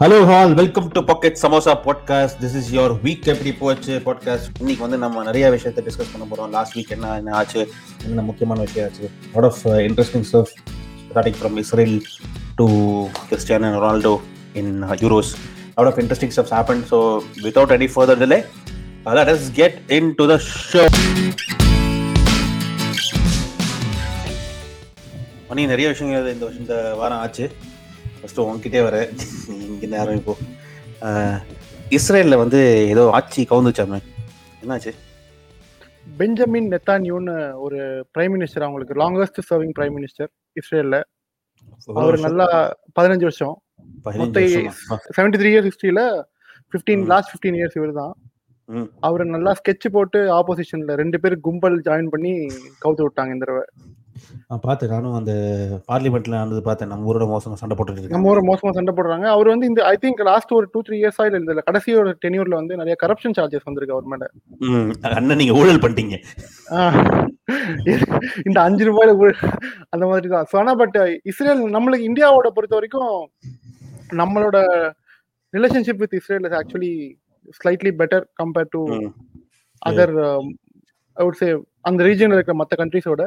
Hello all welcome to pocket Samosa podcast this is your week எப்படி போச்சு? Podcast இன்னைக்கு வந்து நம்ம நிறைய விஷயத்தை டிஸ்கஸ் பண்ண போறோம். லாஸ்ட் வீக் என்ன என்ன ஆச்சு? என்ன முக்கியமான விஷயம் ஆச்சு? Lot of interesting stuff starting from Israel to Cristiano Ronaldo in Euros lot of interesting stuffs happen so without any further delay let us get into the show மணி நிறைய விஷயங்கள் இந்த வருஷம் இந்த வாரம் ஆச்சு. ஃபஸ்ட்டு உங்ககிட்டே வர. இங்கே நேரம் இப்போ இஸ்ரேலில் வந்து ஏதோ ஆட்சி கவுந்துச்சாமே? என்னாச்சு? பெஞ்சமின் நெத்தான்யூன்னு ஒரு பிரைம் மினிஸ்டர் அவங்களுக்கு லாங்கஸ்ட் சர்விங் பிரைம் மினிஸ்டர் இஸ்ரேல்ல. அவர் நல்லா பதினஞ்சு வருஷம். செவன்டி த்ரீ இயர்ஸ் ஹிஸ்டரியில பிப்டீன் லாஸ்ட் பிப்டீன் இயர்ஸ் இவர் தான் அவர் நல்லா ஸ்கெட்ச் போட்டு ஆப்போசிஷன்ல ரெண்டு பேர் கும்பல் ஜாயின் பண்ணி கவுத்து விட்டாங்க இந்த தடவை. பார்த்தேன். நானும் அந்த பார்லிமெண்ட்ல நடந்தது பார்த்தேன். நம்ம ஊரோட மோசமா சண்டை போட்டுட்டு நம்ம ஊர மோசமா சண்டை போடுறாங்க. அவர் வந்து இந்த ஐ திங்க் லாஸ்ட் ஒரு டூ த்ரீ இயர்ஸ் ஆயில இந்த கடைசி ஒரு டென்யூர்ல வந்து நிறைய கரப்ஷன் சார்ஜஸ் வந்திருக்கு அவர் மேல. அண்ணன் நீங்க ஊழல் பண்ணிட்டீங்க. இந்த அஞ்சு ரூபாயில அந்த மாதிரி தான். ஸோ ஆனா பட் இஸ்ரேல் நம்மளுக்கு இந்தியாவோட பொறுத்த வரைக்கும் நம்மளோட relationship with Israel is actually slightly better compared to other outside அந்த ரீஜன்ல இருக்கிற மற்ற கண்ட்ரிஸோட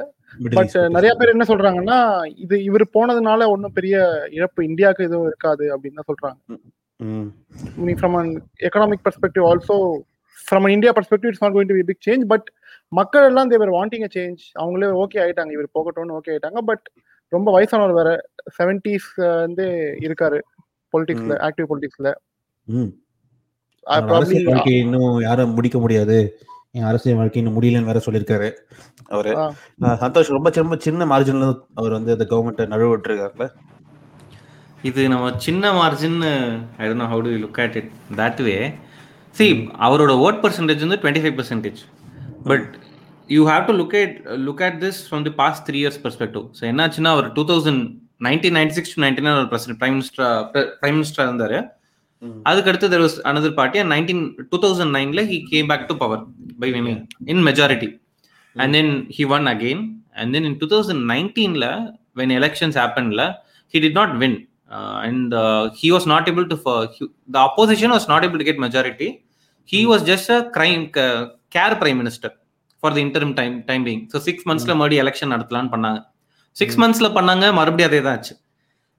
பட் நிறைய பேர் என்ன சொல்றாங்கன்னா இது இவர் போனதுனால ஒன்றும் பெரிய இழப்பு இந்தியாவுக்கு எதுவும் இருக்காது அப்படின்னு தான் சொல்றாங்க. From an economic perspective also from an India perspective it's not going to big change but மக்கள் எல்லாம் they were wanting a change அவங்களே ஓகே ஆயிட்டாங்க இவர் போகட்டும்னு ஓகே ஆயிட்டாங்க பட் ரொம்ப வயசானவர் வேற செவன்டிஸ் வந்து இருக்காரு பொலிட்டிக்ஸ்ல ஆக்டிவ் பொலிட்டிக்ஸ்ல இன்னும் யாரும் முடிக்க முடியாது. என் அரசியல் வாழ்க்கை இன்னும் முடியலன்னு வேற சொல்லியிருக்காரு. அவரு. சந்தோஷ் ரொம்ப சின்ன சின்ன மார்ஜின்ல அவர் வந்து அந்த கவர்மெண்ட் நழுவிட்டு இருக்காருல இது நம்ம சின்ன margin I don't how to look at it that way see அவரோட ஓட் பர்சன்டேஜ் வந்து twenty five percentage but you have to look at look at this from the past three years perspective so என்னாச்சுன்னா அவர் two thousand nineteen ninety six to ninety nine ஒரு president prime minister prime minister இருந்தாரு. அதுக்கு அடுத்து there was another party and nineteen two thousand நைன்ல he came back to power by winning in majority and then he won again and then in two thousand நைன்டீன்ல when elections ஹேப்பன்ல he did not win and he was not able to the opposition was not able to get majority he was just a crime care prime minister for the interim time time being so six மந்த்ஸ்ல மறுபடியும் election நடத்தலாம்னு பண்ணாங்க. Six மந்த்ஸ்ல பண்ணாங்க மறுபடியும் அதே தான் ஆச்சு.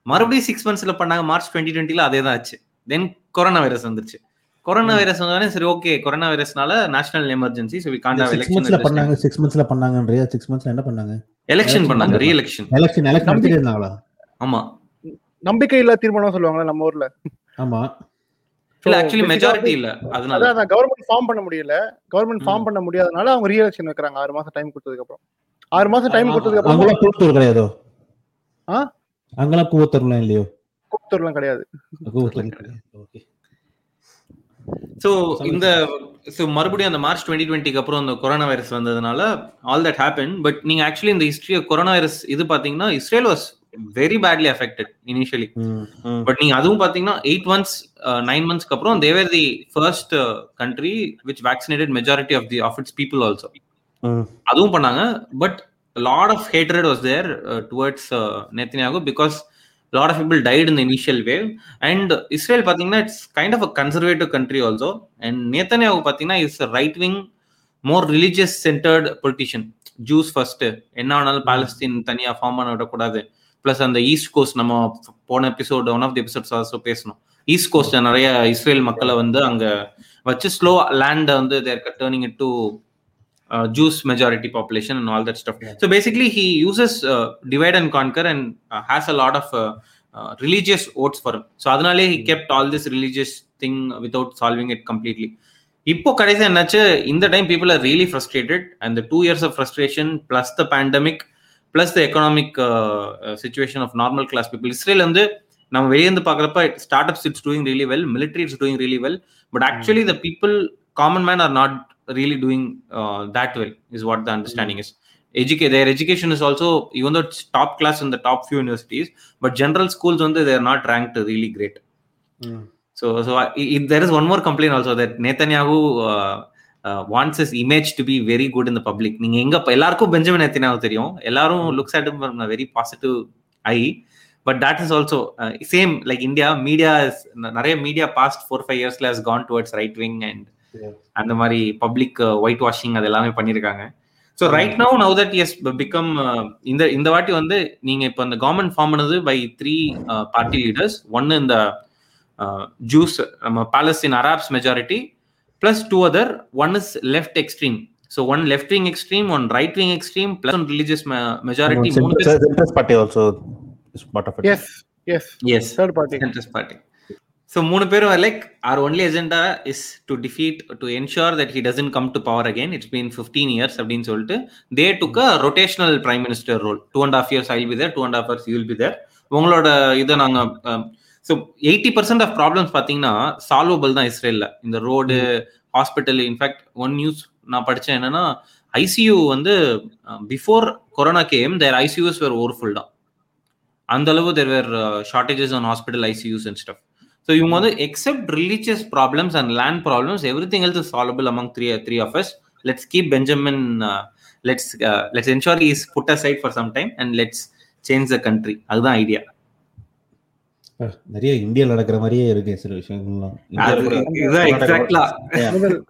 மறுபடியும் six மந்த்ஸ்ல பண்ணாங்க March twenty டுவெண்ட்டில அதே தான் ஆச்சு. தென் கொரோனா வைரஸ் வந்துருச்சு. கொரோனா வைரஸ் வந்தாலே சரி okay corona வைரஸ்னால national emergency so we can't have election பண்ணாங்க 6 மந்த்ஸ்ல பண்ணாங்கன்றியா? 6 மந்த்ஸ்ல என்ன பண்ணாங்க? எலெக்ஷன் பண்ணாங்க ரீ எலெக்ஷன் எலெக்ஷன் எலெக்ஷன் நடத்திட்டு இருந்தாங்களா ஆமா. நம்பிக்கை இல்ல தீர்மானம் சொல்லுவாங்க நம்ம ஊர்ல. ஆமா. இல்ல ஆக்சுவலி மெஜாரிட்டி இல்ல அதனால. அதான் கவர்மெண்ட் ஃபார்ம் பண்ண முடியல. கவர்மெண்ட் ஃபார்ம் பண்ண முடியாதனால அவங்க ரீ எலெக்ஷன் வைக்கிறாங்க. ஆறு மாசம் டைம் கொடுத்ததுக்கு அப்புறம் ஆறு மாசம் டைம் கொடுத்ததுக்கு அப்புறம் அங்கெல்லாம் கூத்தூர் கிடையாதோ ஆ? அங்கெல்லாம் கூத்தூர்லாம் இல்லையோ? கூத்தூர்லாம் கிடையாது. ஓகே ஸோ இந்த ஸோ மறுபடியும் அந்த மார்ச் டுவெண்ட்டி டுவெண்ட்டிக்கு அப்புறம் அந்த கொரோனா வைரஸ் வந்ததுனால ஆல் தட் ஹேப்பன் பட் நீங்க ஆக்சுவலி இந்த ஹிஸ்ட்ரி கொரோனா வைரஸ் இது பாத்தீங்கன்னா Israel was very badly affected initially but நீங்க அதுவும் பாத்தீங்கன்னா எயிட் மந்த்ஸ் நைன் மந்த்ஸ்க்கு அப்புறம் they were the first country which vaccinated majority of the of its people also அதுவும் பண்ணாங்க but lot of hatred was there towards Netanyahu because lot of people died in initial wave and Israel பார்த்தீங்கன்னா it's kind of a conservative country also and நேற்றுனே அவங்க பார்த்தீங்கன்னா it's right wing more religious centred politician Jews first என்ன ஆனாலும் பாலஸ்தீன் தனியாக form பண்ண விடக்கூடாது. Plus அந்த east coast நம்ம போன episode one of the episodes also பேசணும். ஈஸ்ட் கோஸ்ட் நிறைய இஸ்ரேல் மக்களை வந்து அங்கே வச்சு ஸ்லோ லேண்டை வந்து they're turning it to uh, Jews majority population and all that stuff. Yeah. So basically, he uses uh, divide and conquer and uh, has a lot of religious votes for him. So adhanale he kept all this religious thing without solving it completely. இப்போ கடைசி என்னாச்சு இந்த time people are really frustrated and two years of frustration plus the pandemic plus the economic situation of normal class people Israel வந்து நம்ம வெளியேந்து பாக்குறப்ப startups it's doing really well military it's doing really well but actually the people common man are not really doing uh, that well is what the understanding mm. is educate their education is also even though it's top class in the top few universities but general schools on they are not ranked really great mm. so so I, it, there is one more complaint also that netanyahu uh, uh, wants his image to be very good in the public நீங்க எங்க எல்லாருக்கும் Benjamin நேத்தனியாவு தெரியும் எல்லாரும் looks at from very positive eye but that is also same like India media நிறைய media past four five இயர்ஸ்ல has gone towards right wing and அந்த மாதிரி public white washing அது எல்லாமே பண்ணியிருக்காங்க so right now now that is become இந்த இந்த வாட்டி வந்து நீங்க இப்போ இந்த கவர்மெண்ட் ஃபார்ம் பண்ணது பை த்ரீ பார்ட்டி லீடர்ஸ் ஒன்னு இந்த ஜூஸ் நம்ம Palestine Arabs majority plus two other one is left extreme so one left wing extreme one right wing extreme plus one religious majority மூணு பேர் Centrist party also is part of it. Yes yes yes third party so மூணு பேரும் like are only agenda is to defeat to ensure that he doesn't come to power again it's been fifteen years அப்படின்னு சொல்லிட்டு they took a rotational prime minister role two and half years I be there two and half years you'll be there உங்களோட இதை நாங்கள் so eighty percent of problems பார்த்தீங்கன்னா solvable தான் இஸ்ரேலில். இந்த road hospital in fact one news நான் படித்தேன் என்னன்னா ஐசியூ வந்து before corona came there ICUs were overfull தான். அந்த அளவு there were shortages on hospital ICUs and stuff so இவங்க வந்து except religious problems and land problems everything else is solvable among three three of us let's keep Benjamin let's let's ensure is put aside for some time and let's change the country அதுதான் idea நிறைய இந்தியால நடக்கிற மாதிரியே இருக்கு சில விஷயங்கள்லாம்.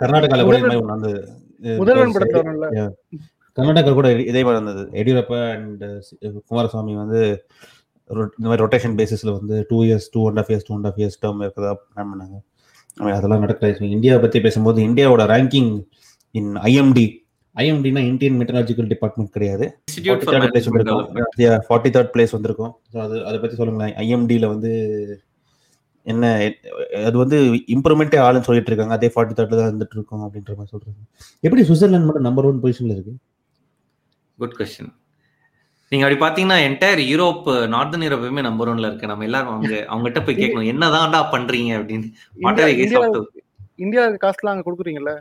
கர்நாடகால கூட இந்த மாதிரி முதல்வன் படத்துல கர்நாடகா கூட இதே மாதிரி இருந்தது எடியூரப்பா அண்ட் குமாரசாமி வந்து இந்த மாதிரி ரொட்டேஷன் பேசிஸ்ல வந்து two years two and half years two and half years term இருக்கிறதா பிளான் பண்ணாங்க. அதெல்லாம் நடக்கல இந்தியாவை பத்தி பேசும்போது இந்தியாவோட ரேங்கிங் இன் ஐஎம்டி ஐஎம்டினா இந்தியன் மெட்டராலஜிக்கல் டிபார்ட்மெண்ட் கிடையாது. ஃபார்ட்டி தேர்ட் பிளேஸ் வந்திருக்கும். ஸோ அது அதை பத்தி சொல்லுங்களேன். ஐஎம்டியில் வந்து என்ன அது வந்து இம்ப்ரூவ்மெண்ட்டே ஆளுன்னு சொல்லிட்டு இருக்காங்க. அதே ஃபார்ட்டி தேர்ட்ல தான் இருந்துட்டு இருக்கோம் அப்படின்ற மாதிரி சொல்றாங்க. எப்படி சுவிட்சர்லாந்து மட்டும் நம்பர் ஒன் பொசிஷன்ல இருக்கு? குட் கொஸ்டின் நீங்க அப்படி பாத்தீங்கன்னா என்டையர் யூரோப் நார்தன் யூரோப்புமே நம்பர் ஒன்ல இருக்கு. நம்ம எல்லாரும் அவங்க அவங்ககிட்ட போய் கேட்கணும் என்னதான்டா பண்றீங்க? அப்படின்னு What are you guys India up to? India காசுலாம் அங்க கொடுக்குறீங்கல்ல?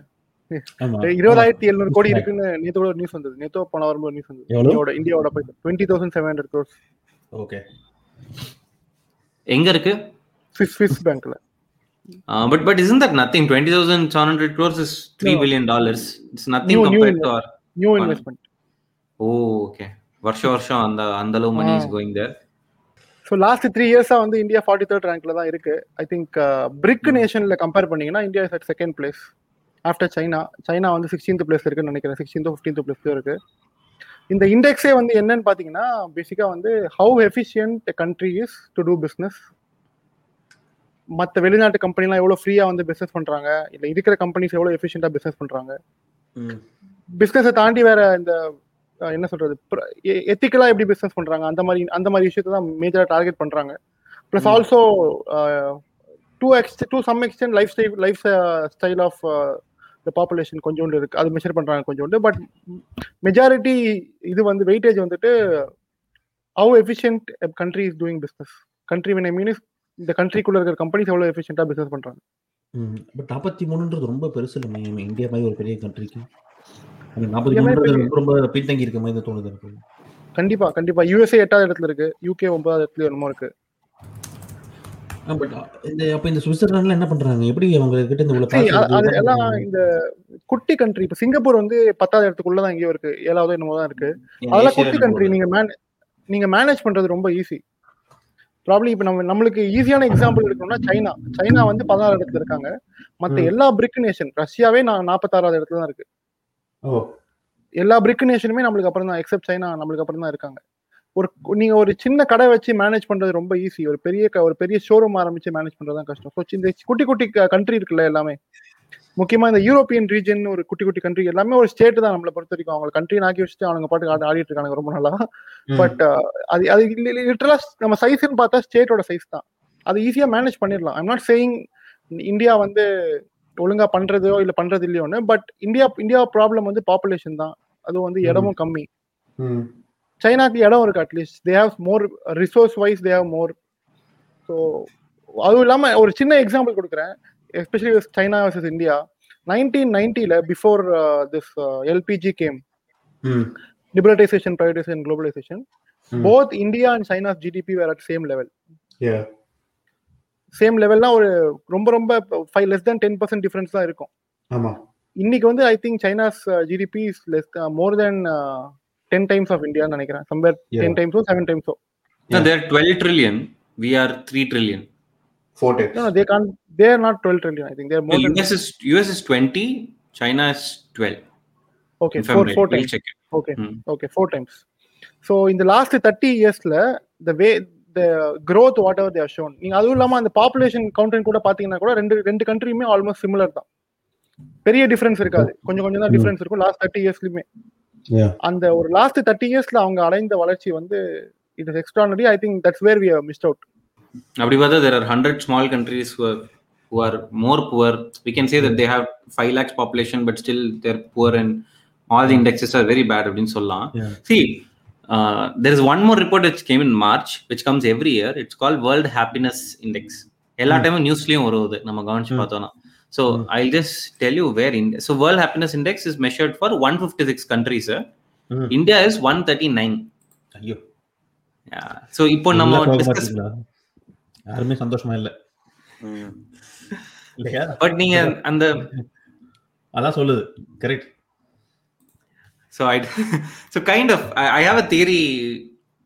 இருபதாயிரத்தி எழுநூறு கோடி இருக்குன்னு நேத்து கூட நியூஸ் வந்தது. நேத்தோ போன வரும்போது நியூஸ் வந்தது? இந்தியாவோட இந்தியாவோட போய் twenty thousand seven hundred crores okay. எங்க இருக்கு? ஸ்விஸ் ஸ்விஸ் பேங்க்ல but but isn't that nothing? 20700 crores is 3 No. billion dollars. It's nothing New- new compared to our new. Investment oh okay வருஷம் வருஷம் அந்த அந்த அளவு money is going there so last three இயர்ஸா வந்து இந்தியா ஃபார்ட்டி தேர்ட் ரேங்க்ல தான் இருக்கு. ஐ திங்க் பிரிக் நேஷன்ல கம்பேர் பண்ணீங்கன்னா India is at second place after China China வந்து சிக்ஸ்டீன்த் பிளேஸ் இருக்குன்னு நினைக்கிறேன். சிக்ஸ்டீன்த் ஃபிஃப்டீன்த் பிளேஸ்ல இருக்கு. இந்த இண்டெக்ஸே வந்து என்னன்னு பாத்தீங்கன்னா பேசிக்கா வந்து how efficient country is to do business மற்ற வெளிநாட்டு கம்பெனிலாம் எவ்வளோ ஃப்ரீயா வந்து பிசினஸ் பண்றாங்க? இல்ல இருக்கிற கம்பெனிஸ் எவ்வளோ எஃபிஷியன்டா பிசினஸ் பண்றாங்க? பிசினஸை தாண்டி வேற இந்த என்ன சொல்றது? எத்திக்கலா எப்படி பிசினஸ் பண்றாங்க? அந்த மாதிரி அந்த மாதிரி விஷயத்தை தான் மேஜரா டார்கெட் பண்றாங்க. Plus. Also to ex to some extent lifestyle lifestyle of the population கொஞ்சோண்டு இருக்கு. அது மெஷர் பண்றாங்க கொஞ்சோண்டு. பட் மெஜாரிட்டி இது வந்து வெயிட்டேஜ் வந்துட்டு how efficient country is doing business country win I mean இந்த கண்ட்ரிக்குள்ள இருக்கிற கம்பெனிஸ் எவ்வளவு எஃபிஷியன்டா பிசினஸ் பண்றாங்க? பட் நாற்பத்தி மூணுன்றது ரொம்ப பெருசு இல்லை இந்தியா மாதிரி ஒரு பெரிய கண்ட்ரிக்கு மாதிரி மூணுன்றது ரொம்ப ரொம்ப பின்தங்கி இருக்க மாதிரி தோணுது எனக்கு. கண்டிப்பா கண்டிப்பா. யூஎஸ்ஏ எட்டாவது இடத்துல இருக்கு. யூகே ஒன்பதாவது இடத்துல என்னமோ இருக்கு. பட் இந்த அப்ப இந்த சுவிட்சர்லாந்துல என்ன பண்றாங்க? எப்படி அவங்க கிட்ட இந்த? எல்லாம் இந்த குட்டி கண்ட்ரி இப்ப சிங்கப்பூர் வந்து பத்தாவது இடத்துக்குள்ள தான் எங்கேயோ இருக்கு. ஏழாவது என்னமோ தான் இருக்கு. அதெல்லாம் குட்டி கண்ட்ரி நீங்க மேன் நீங்க மேனேஜ் பண்றது ரொம்ப ஈஸி ப்ராப்ளம் இப்ப நம்ம நம்மளுக்கு ஈஸியான எக்ஸாம்பிள் எடுக்கணும்னா சைனா. சைனா வந்து பதினாறு இடத்துல இருக்காங்க. மத்த. எல்லா பிரிக் நேஷன் ரஷ்யாவே நான் நாற்பத்தாறாவது இடத்துல தான் இருக்கு. எல்லா பிரிக் நேஷனுமே நம்மளுக்கு அப்புறம் தான் எக்ஸப்ட் சைனா நம்மளுக்கு அப்புறம் தான் இருக்காங்க. ஒரு நீங்க ஒரு சின்ன கடை வச்சு மேனேஜ் பண்றது ரொம்ப ஈஸி ஒரு பெரிய ஒரு பெரிய ஷோரூம் ஆரம்பிச்சு மேனேஜ் பண்றது தான் கஷ்டம். ஸோ இந்த குட்டி குட்டி கண்ட்ரி இருக்குல்ல எல்லாமே. முக்கியமா இந்த யூரோப்பியன் ரீஜன் ஒரு குட்டி குட்டி கண்ட்ரி எல்லாமே ஒரு ஸ்டேட் தான் நம்மளை பொறுத்த வரைக்கும். அவங்க கண்ட்ரி ஆக்கி வச்சுட்டு அவங்க பாட்டுக்கு ஆடி ஆடிட்டு இருக்காங்க ரொம்ப நாளா. பட் அது அது லிட்டரலா நம்ம சைஸ்ன்னு பார்த்தா ஸ்டேட்டோட சைஸ் தான். அது ஈஸியா மேனேஜ் பண்ணிடலாம். ஐம் நாட் சேயிங் இந்தியா வந்து ஒழுங்கா பண்றதோ இல்ல பண்றது இல்லையோன்னு பட் இந்தியா இந்தியா ப்ராப்ளம் வந்து பாப்புலேஷன் தான். அது வந்து. இடமும் கம்மி. சைனாக்கு இடம் இருக்கு at least they have more resource wise they have more so அதுவும் இல்லாம ஒரு சின்ன எக்ஸாம்பிள் கொடுக்குறேன். Especially China versus India nineteen நைன்டில before this LPG came liberalisation privatisation globalisation both India and China's GDP were at same level same லெவல்னா ஒரு ரொம்ப ரொம்ப five less than ten percent difference தான் இருக்கும் ஆமா இன்னைக்கு வந்து I think China's GDP is less more than ten times of இந்தியான்னு நினைக்கிறேன் சம்வேர். டென் டைம்ஸோ செவன் டைம்ஸோ No, they're 12 trillion. We are 3 trillion. Four times No, no, they can't. They are not 12 trillion. I think they are more No, than. US is US is 20, China is 12. Okay, If I'm four, right. four We'll times. check it. Okay, Hmm. okay, four times. So in the last 30 yearsல the way the growth whatever they have shown. நீங்க அதுவும் இல்லாம அந்த population counter கூட பாத்தீங்கன்னா கூட ரெண்டு ரெண்டு கண்ட்ரியுமே ஆல்மோஸ்ட் சிமிலர் தான். பெரிய டிஃபரன்ஸ் இருக்காது. கொஞ்சம் கொஞ்சம் தான் டிஃபரன்ஸ் இருக்கும். லாஸ்ட் தேர்ட்டி இயர்ஸ்லயுமே Yeah. அந்த ஒரு லாஸ்ட் தேர்ட்டி இயர்ஸ்ல அவங்க அடைந்த வளர்ச்சி வந்து it is extraordinary I think that's where we missed out அப்படி பார்த்தா there are 100 small countries who are who are more poor. We can say that they have 5 lakhs population but still they're poor and all the indexes are very bad அப்படின்னு சொல்லலாம். See uh, there is one more report which came in march which comes every year it's called world happiness index எல்லா டைமும் நியூஸ்லயும் வருது நம்ம கவனிச்சு பார்த்தோம்னா so i'll just tell you where in so world happiness index is measured for 156 countries sir. Mm. india is 139 ஐயோ yeah so இப்போ நம்ம? யாருமே சந்தோஷமா இல்ல பட் நீங்க அந்த அதான் சொல்லுது correct So I so kind of I, I have a theory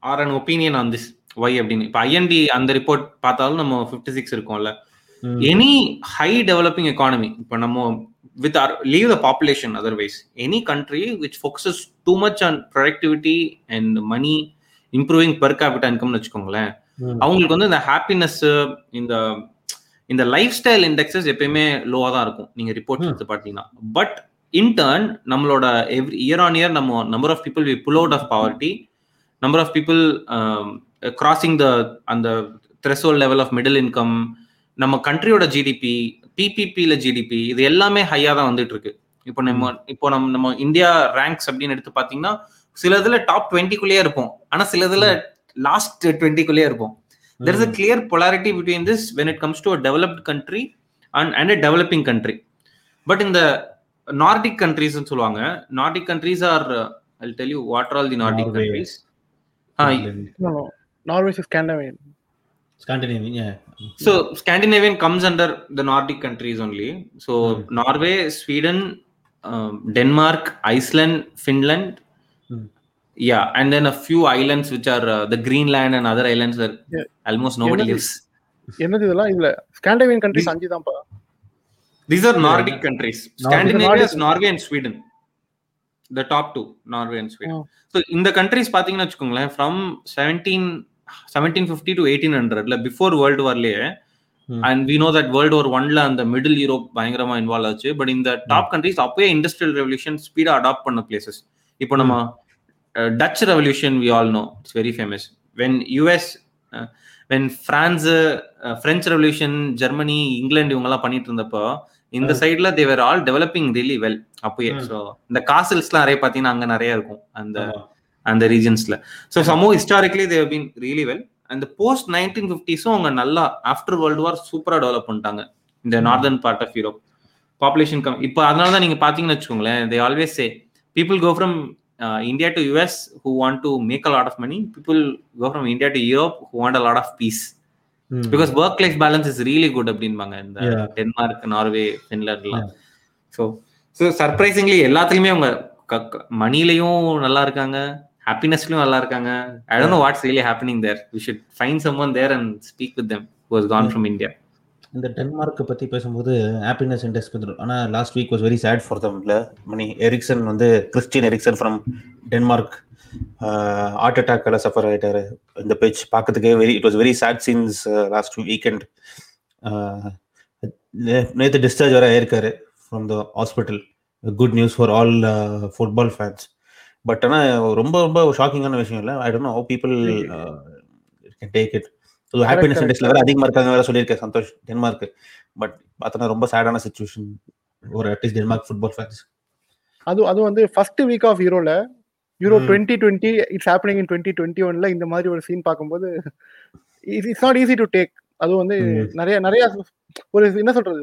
or an opinion on this. Why அப்படின்னு. இப்போ ஐஎன்டி அந்த ரிப்போர்ட் பார்த்தாலும் நம்ம ஃபிஃப்டி சிக்ஸ் இருக்கோம்ல. எனி ஹை டெவலப்பிங் எக்கானமி இப்போ நம்ம with leave the population otherwise any country which focuses too much on productivity and money improving per capita இன்கம்னு வச்சுக்கோங்களேன். அவங்களுக்கு வந்து இந்த ஹாப்பினஸ் இந்த இந்த லைஃப் ஸ்டைல் இண்டெக்ஸஸ் எப்பயுமே லோவா தான் இருக்கும். நீங்க ரிப்போர்ட் எடுத்து பார்த்தீங்கன்னா. பட் இன்டர்ன் நம்மளோட எவ்ரி இயர் ஆன் இயர் நம்ம number of people we pull out of poverty number of people crossing the அந்த threshold level of middle income நம்ம கண்ட்ரியோட ஜிடிபி பிபிபியில் ஜிடிபி இது எல்லாமே ஹையாக தான் வந்துட்டு இருக்கு இப்போ நம்ம இப்போ நம்ம நம்ம இந்தியா ரேங்க்ஸ் அப்படின்னு எடுத்து பார்த்தீங்கன்னா சில இதுல டாப் டுவெண்ட்டிக்குள்ளேயே இருப்போம். ஆனா சில இதுல லாஸ்ட் டுவெண்ட்டிக்குள்ளேயே இருப்போம். There is a clear polarity between this when it comes to a developed country and and a developing country but இந்த நார்டிக் கண்ட்ரிஸ் சொல்லுவாங்க Nordic countries are I tell you what all the Nordic Norway. Countries Norway's is Scandinavian Scandinavian So Scandinavian comes under the Nordic countries only. So Norway, Sweden, um, Denmark, Iceland, Finland. Hmm. Yeah, and then a few islands which are uh, the Greenland and other islands where Yeah. almost nobody என்னது? lives. என்னது இதெல்லாம் இல்ல ஸ்காண்டனேவியன் countries அஞ்சு தான்ப்பா These are Nordic countries. Scandinavia is Norway and Sweden. The top two, Norway and Sweden. Oh. So இந்த countries பாத்தீங்கன்னா வச்சுக்கோங்களேன் from 17 1750 to 1800 before world வார்லயே. And we know that world war ஒன்ல அந்த மிடில் யூரோப் பயங்கரமா involve ஆச்சு but இந்த top countries அப்பயே industrial revolution ஸ்பீடா அடாப்ட் பண்ண பிளேசஸ் இப்போ நம்ம Dutch revolution we all know it's very famous when US when France French revolution Germany England இவங்க எல்லாம் பண்ணிட்டு இருந்தப்போ இந்த சைட்ல they were all developing really well அப்பயே. ஸோ இந்த காசல்ஸ்லாம் நிறைய பார்த்தீங்கன்னா அங்க நிறைய இருக்கும். அந்த அந்த ரீஜன்ஸ்ல so somehow historically they've been really well அந்த போஸ்ட் நைன்டீன் ஃபிஃப்டிஸும் அவங்க நல்லா ஆஃப்டர் வேர்ல்டு வார் சூப்பரா டெவலப் பண்ணிட்டாங்க. இந்த northern part of Europe population come இப்போ அதனால தான் நீங்க பாத்தீங்கன்னு வச்சுக்கோங்களேன் they always say people go from India to US who want to make a lot of money people go from India to Europe who want a lot of peace because work life balance is really good அப்படின்பாங்க இந்த. Denmark Norway ஃபின்லாண்ட்லாம் so so surprisingly எல்லாத்துலயுமே அவங்க மணிலையும் நல்லா இருக்காங்க ஹாப்பினஸ்லயும் நல்லா இருக்காங்க. I don't know what's really happening there we should find someone there and speak with them who has gone from India இந்த டென்மார்க் பத்தி பேசும்போது ஹாப்பினஸ் இண்டெக்ஸ் பத்தி ஆனா last week was very sad for them இல்ல மணி Eriksen வந்து Christian Eriksen from Denmark heart அட்டாக்கால suffer ஆயிட்டாரு. இந்த பேஜ் பார்க்கறதுக்கே very it was very sad scenes last weekend நேற்று டிஸ்சார்ஜ் வர ஆயிருக்காரு from the hospital good news for all football fans but ஆனா ரொம்ப ரொம்ப ஷாக்கிங்கான விஷயம் இல்லை. I don't know people can take it happiness correct. இண்டெக்ஸ்ல வேற அதிகமா இருக்காங்க வேற சொல்லியிருக்கேன் சந்தோஷ் டென்மார்க் பட் பார்த்தோன்னா ரொம்ப சேடான சுச்சுவேஷன் ஒரு at least Denmark football fans அது அது வந்து first week of யூரோல Euro. Twenty twenty it's happening in twenty twenty ஒன்ல இந்த மாதிரி ஒரு சீன் பார்க்கும்போது it's not easy to take அது வந்து. நிறைய நிறைய ஒரு என்ன சொல்றது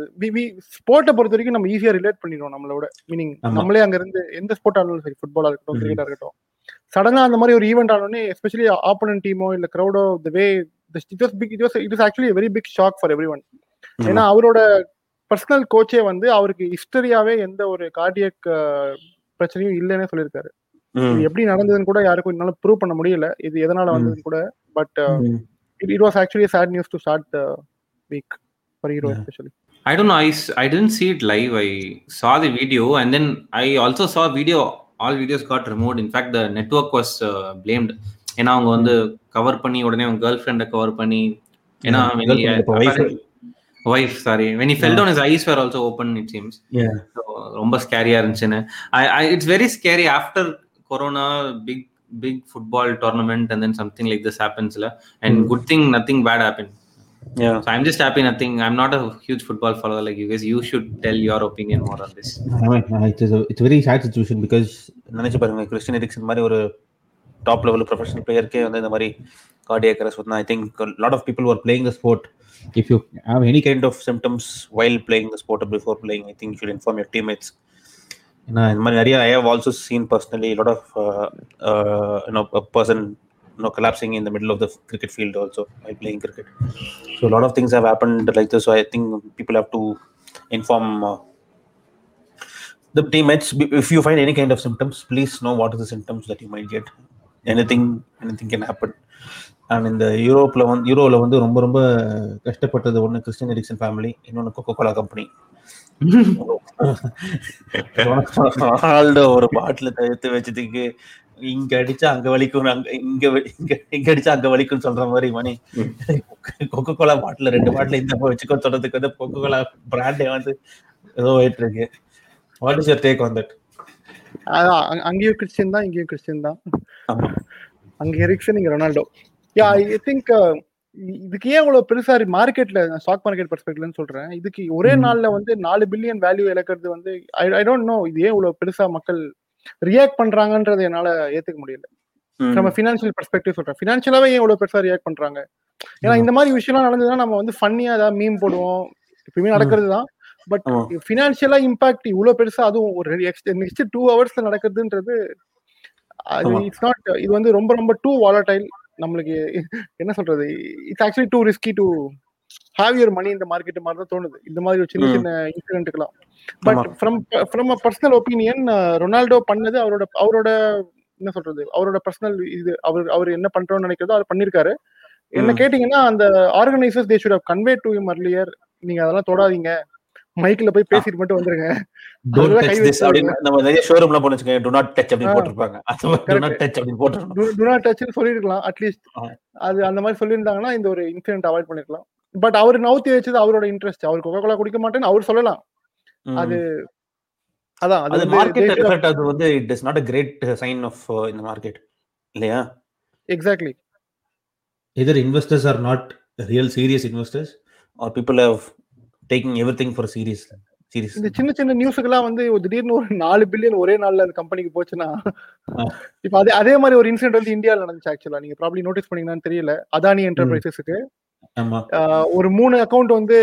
ஸ்போர்ட்டை பொறுத்த வரைக்கும் நம்ம ஈஸியா ரிலேட் பண்ணிடுவோம் நம்மளோட மீனிங். நம்மளே அங்க இருந்து எந்த ஸ்போர்ட் ஆனாலும் சரி ஃபுட்பாலா இருக்கட்டும். கிரிக்கெட்டா இருக்கட்டும் சடனா அந்த மாதிரி ஒரு ஈவெண்ட் ஆனோடனே எஸ்பெஷலி ஆப்போனன்ட் டீமோ இல்ல கிரௌடோ the way it was big it was it is actually very big shock for every one ஏன்னா அவரோட பர்சனல் கோச்சே வந்து அவருக்கு ஹிஸ்டரியாவே எந்த ஒரு கார்டியக் பிரச்சனையும் இல்லைன்னே சொல்லியிருக்காரு இது எப்படி நடந்ததுன்னு கூட யாருக்கும் என்னால ப்ரூவ் பண்ண முடியல இது எதனால. வந்ததுன்னு கூட but it was actually sad news to start week for hero. Especially I don't know. I, I didn't see it live. I saw the video and then I also saw video. All videos got removed. In fact, the network was uh, blamed. ஏன்னா அவங்க வந்து cover பண்ணி உடனே அவங்க girl ஃப்ரெண்டை cover பண்ணி ஏன்னா wife sorry when fell down is eyes were also open it seems Yeah. So, ரொம்ப ஸ்கேரியா இருந்துச்சுன்னு it's very scary after corona big big football tournament and then something like this ஹேப்பன்ஸ்ல and good thing nothing bad happen Yeah. So I'm just happy nothing. I'm not a huge football follower like you guys. You should tell your opinion more on this. I mean, uh, it is a, it's a very sad situation because நினைச்சு பாருங்க Christian Ericsson மாதிரி ஒரு top level professional பிளேயருக்கே வந்து இந்த மாதிரி cardiac arrest வந்து I think lot of people are playing the sport if you have any any kind of symptoms while playing the sport or before playing, I think you should inform your teammates. ஏன்னா இந்த மாதிரி நிறைய I have also seen personally lot of you know person you know collapsing in the middle of the cricket field also while playing cricket. So a lot of things have happened like this. So I think people have to inform uh, the teammates. If you find any kind of symptoms, please know what are the symptoms that you might get. Anything, anything can happen. And இந்த யூரோப்ல வந்து யூரோவில் வந்து ரொம்ப ரொம்ப கஷ்டப்பட்டது ஒன்று Christian Ericsson family இன்னொன்று Coca Cola company Alto ஒரு பாட்டில் எடுத்து வச்சதுக்கு இங்க அடிச்சா அங்க வலிக்கும் அங்க இங்க இங்க அடிச்சா அங்க வலிக்கும்னு சொல்ற மாதிரி மணி. கொக்கோ கோலா பாட்டில் ரெண்டு பாட்டில் இந்த வச்சுக்கோ சொல்றதுக்கு வந்து கொக்கோ கோலா பிராண்டே வந்து ஏதோ போயிட்டு இருக்கு what is your take on that அதான் அங்க- அங்கேயும் கிறிஸ்டியன் தான் இங்கேயும் கிறிஸ்டியன் தான். அங்க எரிக்சன் இங்க ரொனால்டோ. யா ஐ திங்க் இதுக்கு ஏன் இவ்வளவு பெருசா மார்க்கெட்ல ஸ்டாக் மார்க்கெட் பெர்ஸ்பெக்டிவ்னு சொல்றேன்? இதுக்கு ஒரே. நாள்ல வந்து நாலு பில்லியன் வேல்யூ இழக்கிறது வந்து ஐ டோன்ட் நோ இது ஏன் இவ்வளவு பெருசா மக்கள் ரியாக்ட் பண்றாங்கன்றதை என்னால ஏத்துக்க முடியல. நம்ம ஃபினான்ஷியல் பெர்ஸ்பெக்டிவ் சொல்றேன். ஃபினான்ஷியலாவே ஏன் இவ்வளவு பெருசா ரியாக்ட் பண்றாங்க? ஏன்னா இந்த மாதிரி விஷயம்லாம் நடந்ததுன்னா நம்ம வந்து ஃபன்னியா ஏதாவது மீம் போடுவோம். எப்பயுமே நடக்கிறது தான். பட் ஆமா. ஃபினான்ஷியலா இம்பாக்ட் இவ்வளவு பெருசா அதுவும் ஒரு நெக்ஸ்ட் டூ ஹவர்ஸ்ல ஆமா. இட்ஸ் நாட் இது வந்து ரொம்ப ரொம்ப டூ வாலடைல் நம்மளுக்கு என்ன சொல்றது? It's actually too risky to have your money இந்த மார்க்கெட் மாதிரி தான் தோணுது. இந்த மாதிரி ஒரு சின்ன. சின்ன இன்சிடென்ட்டுக்கெல்லாம் but. From from a personal opinion Ronaldo பண்ணது அவரோட அவரோட என்ன சொல்றது? அவரோட பர்சனல் இது அவர் அவர் என்ன பண்றோம்னு நினைக்கிறதோ அவர் பண்ணிருக்காரு. என்ன. கேட்டீங்கன்னா அந்த organisers they should have convey to him earlier நீங்க அதெல்லாம் தொடாதீங்க. மைக்ல போய் பேசிட்டு மட்டும் வந்துருங்க. அப்படின்னு நம்ம நிறைய ஷோரூம்ல போன வச்சுக்கோங்க. டு நாட் டச் அப்படின்னு. போட்டிருப்பாங்க. மாதிரி டு நாட் டச் அப்படின்னு போட்டுருக்கணும் டு நாட் டச்னு சொல்லிருக்கலாம் அட்லீஸ்ட். அது அந்த மாதிரி சொல்லியிருந்தாங்கன்னா இந்த ஒரு இன்சிடென்ட் அவாய்ட் பண்ணிருக்கலாம். பட் அவர் நவுத்தி வச்சது அவரோட இன்ட்ரெஸ்ட் அவர் கொக்கோ கோலா குடிக்க மாட்டேன்னு அவர் சொல்லலாம். அது அதான் அது அது மார்க்கெட் ரிஃப்ளெக்ட் அது வந்து it is not a great sign of இந்த மார்க்கெட் இல்லையா? Exactly. Either investors are not real serious investors or people have taking every thing for serious serious இந்த சின்ன சின்ன நியூஸுக்கெல்லாம் வந்து திடீர்னு ஒரு நாலு பில்லியன் ஒரே நாள்ல அந்த கம்பெனிக்கு போச்சுன்னா. இப்ப அதே அதே மாதிரி ஒரு இன்சிடென்ட் வந்து இந்தியாவில் நடந்துச்சு ஆக்சுவலா நீங்க ப்ராப்ளி நோட்டீஸ் பண்ணீங்கன்னு தெரியல. அதானி என்டர்பிரைசஸ்க்கு ஒரு மூணு அக்கவுண்ட் வந்து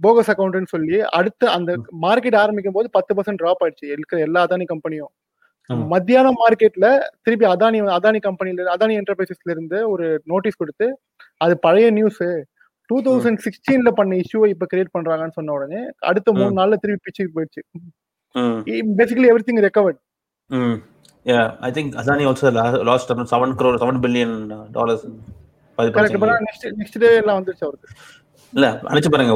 போகஸ் அக்கவுண்ட்னு சொல்லி அடுத்து அந்த மார்க்கெட் ஆரம்பிக்கும் போது பத்து பர்சன்ட் ட்ராப் ஆயிடுச்சு. இருக்கிற எல்லா அதானி கம்பெனியும் ஆமா. மத்தியானம் மார்க்கெட்ல திருப்பி அதானி அதானி கம்பெனில அதானி என்டர்பிரைசஸ்ல இருந்து ஒரு நோட்டீஸ் கொடுத்து அது பழைய நியூஸ் டூ தௌசண்ட் சிக்ஸ்டீன்ல பண்ண இஷ்யூவை இப்ப கிரியேட் பண்றாங்கன்னு சொன்ன உடனே அடுத்த மூணு. நாள்ல திருப்பி பிச்சுக்கு போயிடுச்சு. Basically every thing recovered yeah I think Adani also lost seven crore seven billion dollars correct next next day எல்லாம் வந்துருச்சு அவருக்கு. இல்ல நினைச்சு பாருங்க.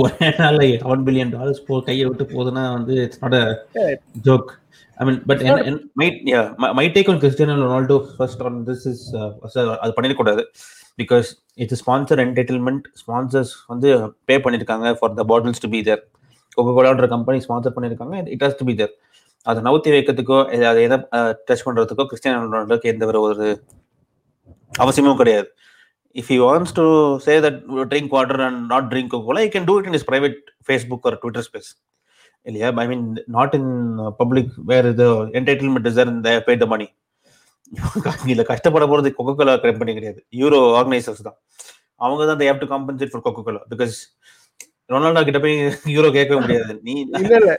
ஒரே நாள்ல செவன் பில்லியன் டாலர்ஸ் போ கையை விட்டு போகுதுன்னா வந்து it's not a. Joke I mean but my my take on Cristiano Ronaldo first on this is அது பண்ணிடக்கூடாது. Because it's sponsor entitlement sponsors வந்து பே பண்ணியிருக்காங்க for the bottles to be there Coca கோலான்ற company sponsor பண்ணியிருக்காங்க it has to be there அதை நவுத்தி வைக்கிறதுக்கோ அதை எதை touch பண்ணுறதுக்கோ கிறிஸ்டியன் ரொனால்டோக்கு எந்த ஒரு ஒரு அவசியமும் கிடையாது. If you wants to say that drink water and not drink cola you can do it in is private Facebook ஒரு ட்விட்டர் ஸ்பேஸ் இல்லையா? I mean not in public வேர் இது என்டர்டைன்மெண்ட் இஸ் இந்த பே த மணி இதுல கஷ்டப்பட போறது கொக்கோ கோலா கம்பெனி கிடையாது. Euro organisers தான். அவங்க தான் have to compensate for Coca cola because Ronaldo கிட்ட போய் யூரோ கேட்கவே முடியாது. நீ இல்ல இல்ல.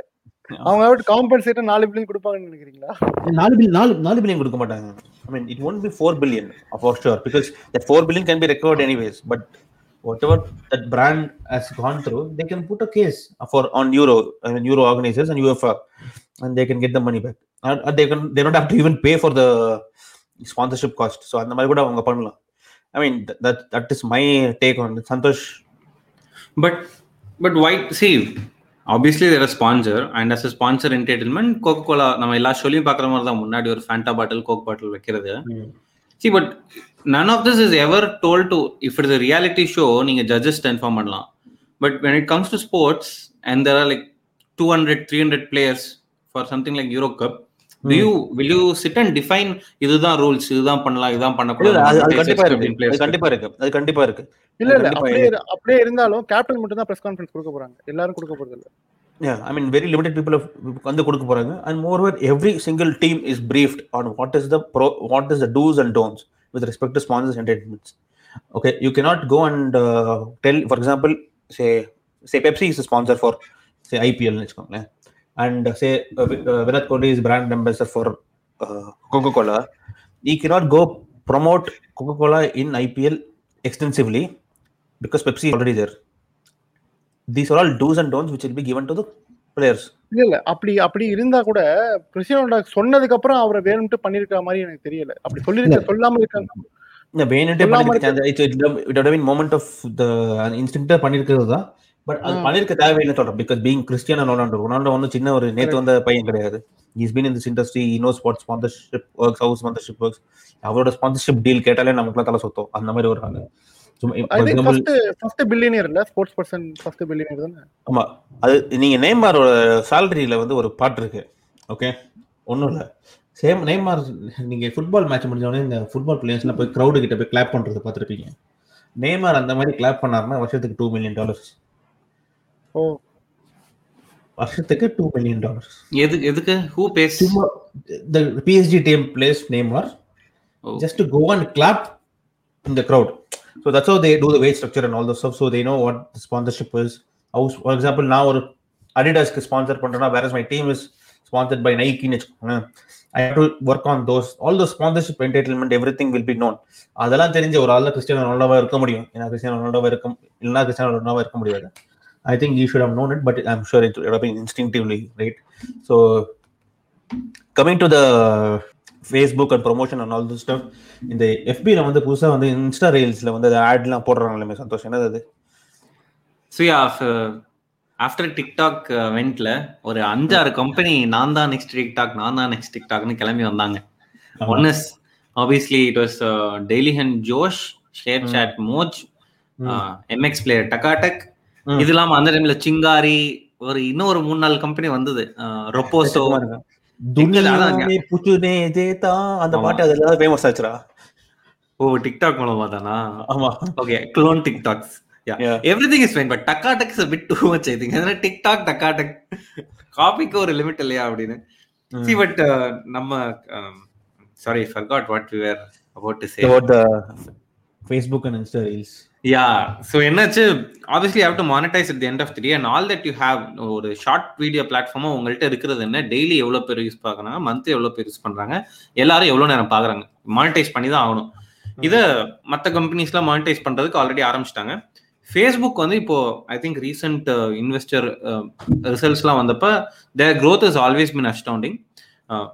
அவங்க காம்பன்சேட் நாலு பில்லியன் கொடுப்பாங்கன்னு நினைக்கிறீங்களா? நாலு பில் நாலு நாலு பில்லியன் கொடுக்க மாட்டாங்க. I mean it won't be four billion for sure because that four billion can be recovered anyways but whatever that brand has gone through, they can put a case for on Euro, I mean Euro organizers and UEFA, and they can get the money back. They can they don't have to even pay for the sponsorship cost so அந்த மாதிரி கூட அவங்க பண்ணலாம் I mean that that is my take on it Santhosh But but why see obviously they're a sponsor and as a sponsor entitlement Coca cola நம்ம எல்லா ஷோலையும் பார்க்குற மாதிரி தான் முன்னாடி ஒரு ஃபேண்டா பாட்டில் கோக் பாட்டில் வைக்கிறது see but none of this is ever told to if it's a reality show நீங்க judges inform பண்ணலாம் but when it comes to sports and there are like 200 300 players for something like euro cup do you will you sit and define இதுதான் rules இதுதான் பண்ணலாம் இதுதான் இல்ல, அது கண்டிப்பா பண்ணக்கூடாது இருக்கு அது கண்டிப்பா இருக்கு அது கண்டிப்பா இருக்கு இல்ல அப்படியே இரு- அப்படியே இருந்தாலும் கேப்டன் மட்டும் தான் பிரஸ் கான்ஃபரன்ஸ் கொடுக்க போறாங்க எல்லாரும் கொடுக்க போறது இல்ல yeah i mean very limited people have வந்து கொடுக்க போறாங்க and moreover every single team is briefed on what is the pro what is the do's and don'ts with respect to sponsors entertainments okay you cannot go and uh, tell for example say say pepsi is a sponsor for say ipl னு வச்சுக்கோங்களேன் and uh, say uh, Vi- uh, virat kohli is brand ambassador for uh, coca-cola he cannot go promote coca-cola in ipl extensively because pepsi is already there these are all do's and don'ts which will be given to the players இல்ல இல்ல அப்படி அப்படி இருந்தா கூட Cristiano சொன்னதுக்கு அப்புறம் அவரை வேணும்ட்டு பண்ணிருக்க மாதிரி எனக்கு தெரியல அப்படி சொல்லிருக்க சொல்லாம இருக்காங்க இந்த சொல்லாம பண்ணிருக்க would have been moment of the இன்ஸ்டிங்டா பண்ணிருக்கிறது தான் பட் அது. பண்ணிருக்க தேவையில்லை சொல்றேன். Because being Cristiano Ronaldo Ronaldo ஒன்றும் சின்ன ஒரு நேத்து வந்த பையன் கிடையாது. Is been in this industry he know spot sponsorship works how's sponsorship works அவரோட ஸ்பான்சர்ஷிப் டீல் கேட்டாலே நமக்குலாம் தலை சொத்தம். அந்த மாதிரி ஒரு ஆளு. ஆமா. அது நீங்க நெய்மாரோட சேலரியில வந்து ஒரு பாட்டு இருக்கு. ஓகே ஒன்றும் இல்லை. சேம் நெய்மார் நீங்க ஃபுட்பால் மேட்ச் முடிஞ்சவொடனே இந்த ஃபுட்பால் பிளேயர்ஸ்லாம் போய் crowd கிட்ட போய் கிளாப் பண்றது பார்த்துருப்பீங்க. நெய்மார் அந்த மாதிரி கிளாப் பண்ணாருன்னா வருஷத்துக்கு டூ மில்லியன் டாலர்ஸ் ஓ வருஷத்துக்கு டூ மில்லியன் டாலர்ஸ் எது எதுக்கு who pays plays Neymar Oh. just to go and clap in the crowd. So that's how they do the wage structure and all the stuff. So they know what the sponsorship is. How, for example, now ஒரு Adidas sponsor பண்றேன்னா whereas my team is sponsored by Nike ன்னு வச்சுக்கோங்களேன் I have to work on those. All the sponsorship entitlement, everything will be known. அதெல்லாம் தெரிஞ்ச ஒரு ஆள் Cristiano ரொனால்டோவா இருக்க முடியும் ஏன்னா கிறிஸ்டியானோ ரொனால்டோவா இருக்க இல்லைன்னா கிறிஸ்டியானோ ரொனால்டோவா இருக்க முடியாது I think you should have known it, but I'm sure it would have been instinctively, right? So coming to the Facebook and promotion and all this stuff இந்த எஃபில வந்து புதுசா வந்து இன்ஸ்டா ரீல்ஸ்ல வந்து ஆட்லாம் போடுறாங்களே சந்தோஷம் என்னது அது? ஸோ ஆஃப்டர் டிக்டாக் வெண்ட்ல ஒரு அஞ்சாறு கம்பெனி நான் தான் நெக்ஸ்ட் டிக்டாக் நான் தான் நெக்ஸ்ட் டிக்டாக்னு கிளம்பி வந்தாங்க. One is obviously it was daily hunt Josh share chat Moj MX player Takatak. இது இல்லாம அந்த டைம்ல சிங்காரி ஒரு இன்னும் ஒரு மூணு நாலு கம்பெனி வந்தது. ரொப்போசோ புச்சுனே தேதா அந்த. பாட்டு அதுல ஃபேமஸ் ஆச்சுடா. ஓ டிக்டாக் மூலமா தானா ஆமா. Okay clone TikToks Yeah. Everything is fine but Takatak is bit too much I think அதனால டிக்டாக் காப்பிக்கு ஒரு லிமிட் இல்லையா அப்படின்னு. சி பட் நம்ம sorry forgot what we were about to say about the Facebook and Insta reels. Yeah so என்னாச்சு? Obviously have to monetise at the end of three and all that you have ஒரு short video பிளாட்ஃபார்மாக உங்கள்கிட்ட இருக்கிறது என்ன? Daily எவ்வளோ பேர் use பார்க்குறாங்க? Month எவ்வளோ பேர் யூஸ் பண்ணுறாங்க எல்லாரும் எவ்வளோ நேரம் பார்க்குறாங்க? மானிட்டைஸ் பண்ணி தான் ஆகணும். இதை மற்ற கம்பெனிஸ்லாம் மானிட்டைஸ் பண்ணுறதுக்கு ஆல்ரெடி ஆரம்பிச்சிட்டாங்க. ஃபேஸ்புக் வந்து இப்போ ஐ திங்க் ரீசெண்ட் இன்வெஸ்டர் ரிசல்ட்ஸ்லாம் வந்தப்ப their growth is always been astounding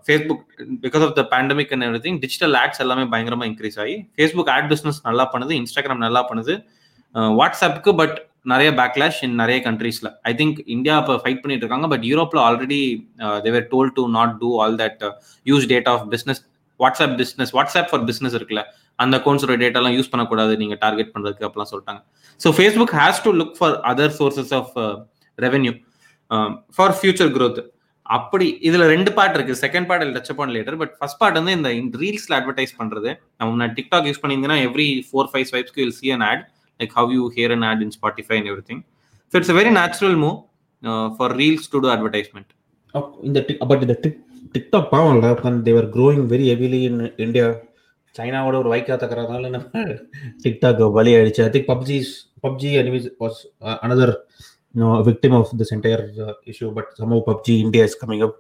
Facebook because of the pandemic and every thing digital ads எல்லாமே பயங்கரமா இன்க்ரீஸ் ஆகி ஃபேஸ்புக் ஆட் பிஸ்னஸ் நல்லா பண்ணுது இன்ஸ்டாகிராம் நல்லா பண்ணுது வாட்ஸ்அப்புக்கு பட் நிறைய பேக்லாஷ் இன் நிறைய கண்ட்ரீஸ்ல ஐ திங்க் இந்தியா இப்போ ஃபைட் பண்ணிட்டு இருக்காங்க but யூரோப்ல already they were told to not do all that use data of business WhatsApp business WhatsApp for business இருக்குல்ல அந்த அக்கௌண்ட்ஸோட டேட்டாலாம் யூஸ் பண்ணக்கூடாது நீங்க டார்கெட் பண்றதுக்கு அப்படிலாம் சொல்லிட்டாங்க. So Facebook has to look for other sources of revenue for future growth அப்படி இதுல ரெண்டு பார்ட் இருக்கு. Second part touch upon later but first part வந்து இந்த ரீல்ஸ்ல அட்வர்டைஸ் பண்றது. நம்ம நான் டிக்டாக் யூஸ் பண்ணியிருந்தீங்கன்னா every four five ஸ்வைப்ஸ்க்கு will see an ad like how you hear an ad in Spotify and every thing so it's very natural move for reels to do advertisement இந்த but இந்த Tik- TikTok பாவம்ல they were growing very heavily in India சைனாவோட ஒரு வைக்கா தக்கறதுனால நம்ம TikTok வழி ஆயிடுச்சு. I think PUBG PUBG anyways was another victim of this entire issue but somehow PUBG India is coming up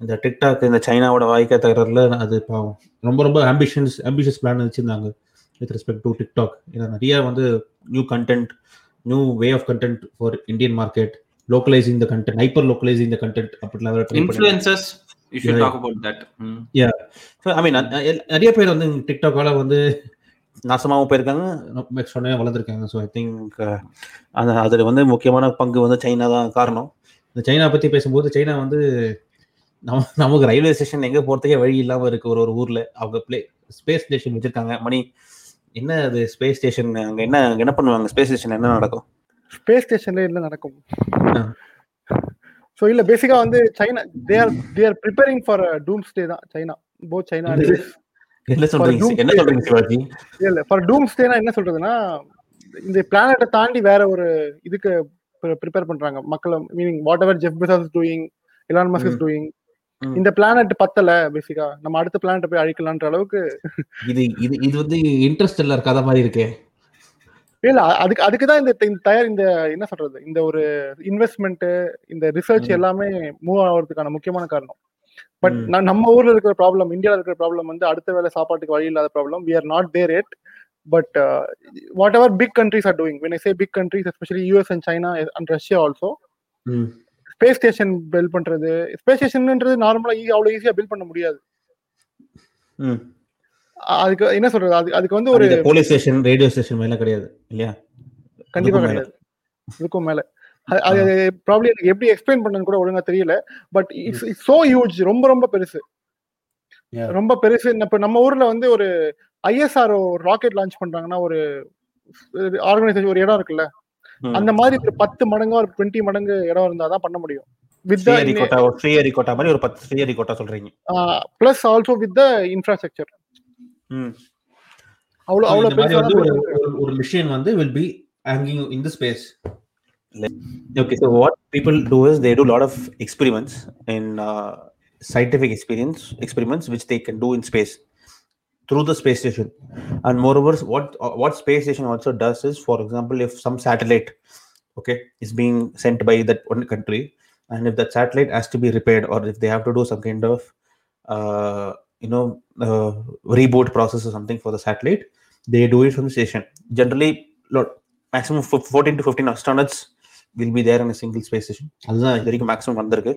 இந்த டிக்டாக் இந்த சைனாவோட வாய்க்கா தகரல அது பாவம். ரொம்ப ரொம்ப ஆம்பிஷன்ஸ் ஆம்பிஷியஸ் பிளான் வச்சிருந்தாங்க வித் ரெஸ்பெக்ட் டு டிக்டாக் ஏன்னா நிறைய வந்து new content new way of content for Indian market localising the content hyper localising the content அப்படிலாம் influencers you should. Talk about that So, I mean, அ- அ- நிறைய பேர் வந்து டிக்டாக்கால வந்து நாசமாவும் போயிருக்காங்க. சொன்னே வளர்ந்துருக்காங்க. ஸோ ஐ திங்க் அந்த அதுல வந்து முக்கியமான பங்கு வந்து சைனா தான் காரணம். இந்த சைனா பத்தி பேசும்போது சைனா வந்து நம்ம நமக்கு ரயில்வே ஸ்டேஷன் எங்க போறதுக்கே வழி இல்லாம இருக்கு ஒரு ஒரு ஊர்ல. அவங்க பிளே ஸ்பேஸ் ஸ்டேஷன் வச்சிருக்காங்க. மணி என்ன அது ஸ்பேஸ் ஸ்டேஷன் அங்க என்ன அங்க என்ன பண்ணுவாங்க? ஸ்பேஸ் ஸ்டேஷன் என்ன நடக்கும்? ஸ்பேஸ் ஸ்டேஷன்ல என்ன நடக்கும். சோ இல்ல பேசிக்கா வந்து China they are they are preparing for doomsday தான். சைனா போத் சைனா என்ன சொல்றீங்க என்ன சொல்றீங்க சிவாஜி? இல்ல ஃபார் டூம் ஸ்டேனா என்ன சொல்றதுன்னா இந்த பிளானட்டை தாண்டி வேற ஒரு இதுக்கு ப்ரிப்பேர் பண்றாங்க. மக்கள் meaning whatever Jeff Bezos doing Elon Musk is doing. இந்த பிளானட் பத்தல பேசிக்கா நம்ம அடுத்த பிளானட் போய் அழிக்கலான்ற அளவுக்கு இது இது இது வந்து இன்ட்ரெஸ்ட் இல்ல கதை மாதிரி இருக்கே. இல்ல அதுக்கு அதுக்கு தான் இந்த இந்த தயார் இந்த என்ன சொல்றது? இந்த ஒரு இன்வெஸ்ட்மெண்ட் இந்த ரிசர்ச். எல்லாமே மூவ் ஆகிறதுக்கான முக்கியமான காரணம். பட் ம். நம்ம ஊர்ல இருக்கிற ப்ராப்ளம் இந்தியால இருக்கிற ப்ராப்ளம் வந்து அடுத்த வேலை சாப்பாட்டுக்கு வழி இல்லாத problem we are not there yet but whatever big countries are doing when I say big countries especially US and China and Russia also space station build பண்றது ஸ்பேஸ் ஸ்டேஷன்ன்றது நார்மலா அவ்வளவு ஈஸியா பில்ட் பண்ண முடியாது. அதுக்கு என்ன சொல்றது? அது அதுக்கு வந்து ஒரு போலீஸ் ஸ்டேஷன் ரேடியோ ஸ்டேஷன் மேல கிடையாது இல்லையா? கண்டிப்பா. கிடையாது. இதுக்கும் மேல. அது- ப்ராப்ளம் எனக்கு எப்படி எக்ஸ்பிளைன் பண்ணனு கூட ஒழுங்கா தெரியல. But it's it's so huge ரொம்ப ரொம்ப பெருசு. ரொம்ப பெருசு. இப்ப நம்ம ஊர்ல வந்து ஒரு ஐஎஸ்ஆர் ராக்கெட் லான்ச் பண்றாங்கன்னா ஒரு ஆர்கனைசேஷன் ஒரு இடம் இருக்குல்ல. அந்த மாதிரி ஒரு பத்து மடங்கா ஒரு டுவெண்ட்டி மடங்கு இடம் இருந்தா தான் பண்ண முடியும். வித் ஸ்ரீஹரிகோட்டா ஸ்ரீஹரிகோட்டா மாதிரி ஒரு பத்து ஸ்ரீஹரிகோட்டா சொல்றீங்க. Plus also with the infrastructure. அவ்வளவு வந்து ஒரு மிஷின் வந்து will be hanging in the space Okay, so what people do is they do a lot of experiments in uh, scientific experience experiments which they can do in space through the space station. And moreover, what uh, what space station also does is, for example, if some satellite, okay, is being sent by that one country, and if that satellite has to be repaired, or if they have to do some kind of uh, you know uh, reboot process or something for the satellite, they do it from the station. Generally, lot maximum 14 to 15 astronauts will be there in a single space station. அதுதான். இது வரைக்கும் maximum வந்திருக்கு.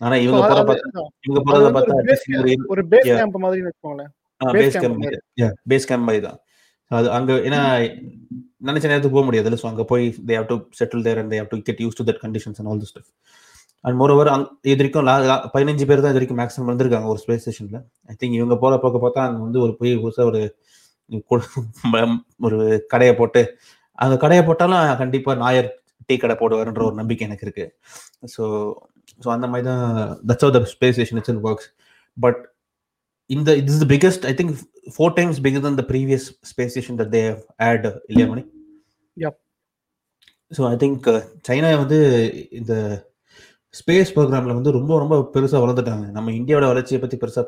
ஆனா இவங்க போற பார்த்தா இவங்க போறத பார்த்தா ஒரு பேஸ் Yeah. கேம்ப் மாதிரி வச்சுக்கோங்களேன். Base base camp base camp மாதிரி. தான். அது அங்க ஏன்னா நினைச்ச நேரத்துக்கு போக முடியாது ஸோ அங்க போய் they have to settle there and they have to get used to that conditions and all the stuff and more over அங் இது வரைக்கும் பதினஞ்சு பேர் தான் இது வரைக்கும் மேக்ஸிமம் வந்திருக்காங்க ஒரு ஸ்பேஸ் ஸ்டேஷன்ல ஐ திங்க் இவங்க போற பக்கம் பார்த்தா அங்க வந்து ஒரு போய் புதுசா ஒரு ஒரு கடையை போட்டு அங்க கடையை போட்டாலும் கண்டிப்பா நாயர் டீ கடை போடுவாருன்ற ஒரு நம்பிக்கை எனக்கு இருக்கு. ஸோ ஸோ அந்த மாதிரி தான் that's the space station it's works but இந்த is the biggest i think four times bigger than the previous space station that they have had இல்லையா money. So I think China வந்து இந்த space ப்ரோக்ராம்ல வந்து ரொம்ப ரொம்ப பெருசா வளர்ந்துட்டாங்க. நம்ம இந்தியாவோட வளர்ச்சியை பத்தி பெருசா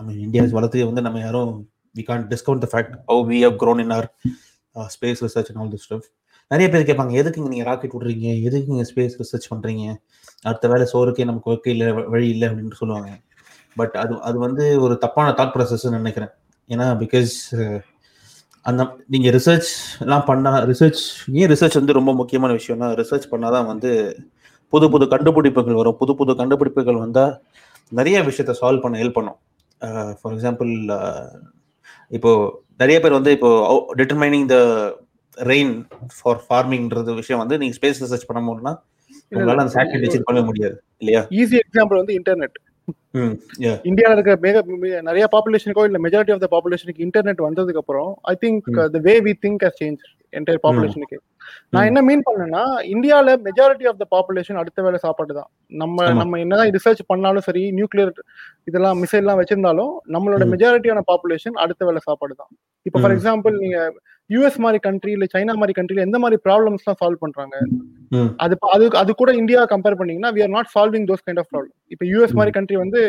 நம்ம இந்தியா வளர்ச்சியை வந்து நம்ம யாரும் we can discount the fact oh we have grown in our space research and all the stuff நிறைய பேர் கேட்பாங்க எதுக்கு நீங்க ராக்கெட் விடுறீங்க? எதுக்கு நீங்க ஸ்பேஸ் ரிசர்ச் பண்றீங்க? அடுத்த வேலை சோறுக்கே நமக்கு ஒர்க்கு இல்லை வழி இல்லை அப்படின்னு சொல்லுவாங்க. பட் அது அது வந்து ஒரு தப்பான தாட் ப்ராசஸ்ன்னு நினைக்கிறேன். ஏன்னா பிகாஸ் அந்த நீங்க ரிசர்ச் எல்லாம் பண்ணா ரிசர்ச் ஏன் ரிசர்ச் வந்து ரொம்ப முக்கியமான விஷயம்னா ரிசர்ச் பண்ணாதான் வந்து புது புது கண்டுபிடிப்புகள் வரும். புது புது கண்டுபிடிப்புகள் வந்தால் நிறைய விஷயத்த சால்வ் பண்ண ஹெல்ப் பண்ணும். ஃபார் எக்ஸாம்பிள் இப்போ நிறைய பேர் வந்து இப்போ டிட்டர்மைனிங் த ரெயின் ஃபார் ஃபார்மிங்ன்றது விஷயம் வந்து நீங்க ஸ்பேஸ் ரிசர்ச் பண்ண முடியும்னா உங்களால அந்த சேட்டலைட் வச்சு பண்ண முடியாது இல்லையா ஈஸி எக்ஸாம்பிள் வந்து இன்டர்நெட் இந்தியாவில் இருக்க மிக நிறைய பாப்புலேஷனுக்கோ இல்ல மெஜாரிட்டி ஆஃப் த பாப்புலேஷனுக்கு இன்டர்நெட் வந்ததுக்கு அப்புறம் I think. The way we think has change entire பாப்புலேஷனுக்கு நான். என்ன மீன் பண்ணேன்னா இந்தியால மெஜாரிட்டி ஆஃப் த பாப்புலேஷன் அடுத்த வேலை சாப்பாடு தான் நம்ம. நம்ம என்னதான் ரிசர்ச் பண்ணாலும் சரி நியூக்ளியர் இதெல்லாம் மிசைல் எல்லாம் வச்சிருந்தாலும் நம்மளோட. மெஜாரிட்டியான பாப்புலேஷன் அடுத்த வேலை சாப்பாடு தான் இப்போ ஃபார். எக்ஸாம்பிள் நீங்க யூஎஸ் மாதிரி கண்ட்ரி இல்ல சைனா மாதிரி கண்ட்ரில எந்த மாதிரி ப்ராப்ளம்ஸ் எல்லாம் சால்வ் பண்றாங்க. அது அது அது கூட இந்தியா கம்பேர் பண்ணீங்கன்னா we are not solving those kind of problem இப்போ யூஎஸ் மாதிரி கண்ட்ரி வந்து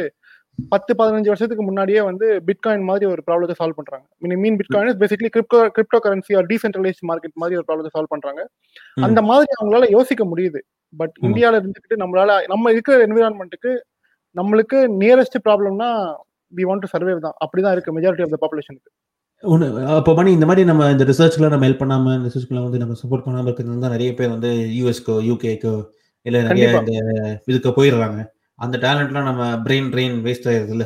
பத்து பதினஞ்சு வருஷத்துக்கு முன்னாடியே வந்து பிட்காயின் மாதிரி ஒரு ப்ராப்ளத்தை சால்வ் பண்றாங்க. Mean mean bitcoin is basically crypto crypto currency or decentralised market மாதிரி ஒரு ப்ராப்ளத்தை சால்வ் பண்றாங்க. அந்த மாதிரி அவங்களால யோசிக்க முடியுது. பட். இந்தியால இருந்துகிட்டு நம்மளால நம்ம இருக்கிற என்விரான்மெண்ட்டுக்கு நம்மளுக்கு நியரஸ்ட் ப்ராப்ளம்னா வி வாண்ட் டு சர்வே தான். அப்படிதான் இருக்கு மெஜாரிட்டி ஆஃப் த பாப்புலேஷனுக்கு ஒன்று அப்போ மணி இந்த மாதிரி நம்ம இந்த ரிசர்ச்ல நம்ம ஹெல்ப் பண்ணாம ரிசர்ச்க்குலாம் வந்து நம்ம சப்போர்ட் பண்ணாம இருக்கிறது தான் நிறைய பேர் வந்து யூஎஸ்க்கோ யூகேக்கோ இல்லை நிறைய. இந்த இதுக்கு போயிடுறாங்க. அந்த டேலண்ட்லாம் நம்ம பிரெயின் ட்ரெயின் வேஸ்ட் ஆயிருது இல்ல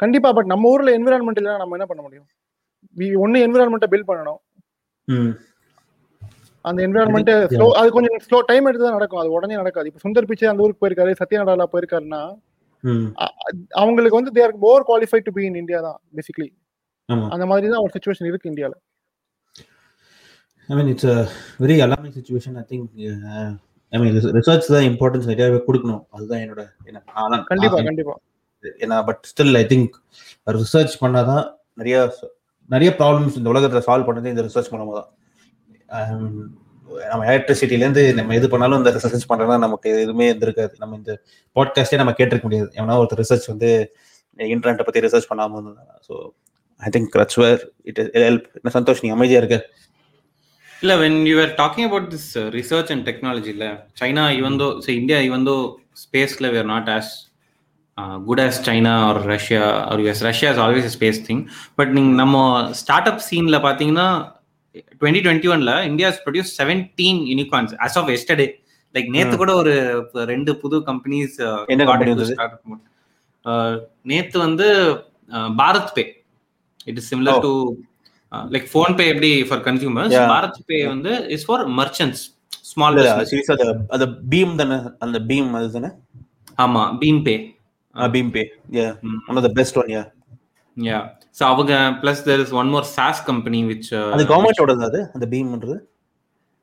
கண்டிப்பா பட் நம்ம ஊர்ல என்விரான்மெண்ட் இல்ல நம்ம என்ன பண்ண முடியும்? ஒன்னு என்விரான்மெண்ட்டை பில்ட் பண்ணணும். அந்த என்விரான்மெண்ட். ஸ்லோ அது கொஞ்சம் ஸ்லோ டைம் எடுத்து தான் நடக்கும். அது உடனே நடக்காது. இப்போ சுந்தர் பிச்சை அந்த ஊருக்கு போயிருக்காரு சத்யா நடாலா போயிருக்காருன்னா அவங்களுக்கு வந்து there more qualified to be in India தான் பேசிக்கலி அந்த மாதிரி தான் ஒரு சுச்சுவேஷன் இருக்கு இந்தியால. I mean it's a very alarming situation I think I mean research தான் இம்பார்ட்டன்ஸ் நிறையவே கொடுக்கணும். அதுதான் என்னோட என்ன கண்டிப்பா. கண்டிப்பா. ஏன்னா but still I think research பண்ணாதான் நிறைய நிறைய ப்ராப்ளம்ஸ் இந்த உலகத்துல சால்வ் பண்ணது இந்த ரிசர்ச் பண்ணும்போது தான் Um, நம்ம எலக்ட்ரிசிட்டிலேருந்து நம்ம எது பண்ணாலும் இந்த ரிசர்ச் பண்றோம்னா நமக்கு எதுவுமே இருந்திருக்காது. நம்ம இந்த பாட்காஸ்டே நம்ம கேட்டிருக்க முடியாது. எவனா ஒருத்தர் ரிசர்ச் வந்து இன்டர்நெட்டை பத்தி ரிசர்ச் பண்ணாம இருந்தாங்க so I think that's where it help என்ன சந்தோஷ் நீ அமைதியா இருக்க இல்ல when you were talking about this uh, research and technology இல்ல china even though so india even though space ல we are not as uh, good as china or russia or us russia is always a space thing but நீங்க நம்ம startup scene ல பாத்தீங்கன்னா 2021 ல india has produced 17 unicorns as of yesterday like நேத்து கூட ஒரு ரெண்டு புது கம்பெனிஸ்? நேத்து வந்து uh, BharatPe it is similar. To like PhonePe எப்படி ஃபார் கன்சியூமர்ஸ். பாரத் பே வந்து இஸ் ஃபார் மர்ச்சன்ட்ஸ் ஸ்மால் அந்த பீம் தானே? அந்த பீம் அது தானே ஆமா BHIM pay BHIM pay yeah one of the best one yeah yeah so அவங்க plus there is one more SaaS company which அது கவர்மெண்டோடது அது? அந்த பீம்ன்றது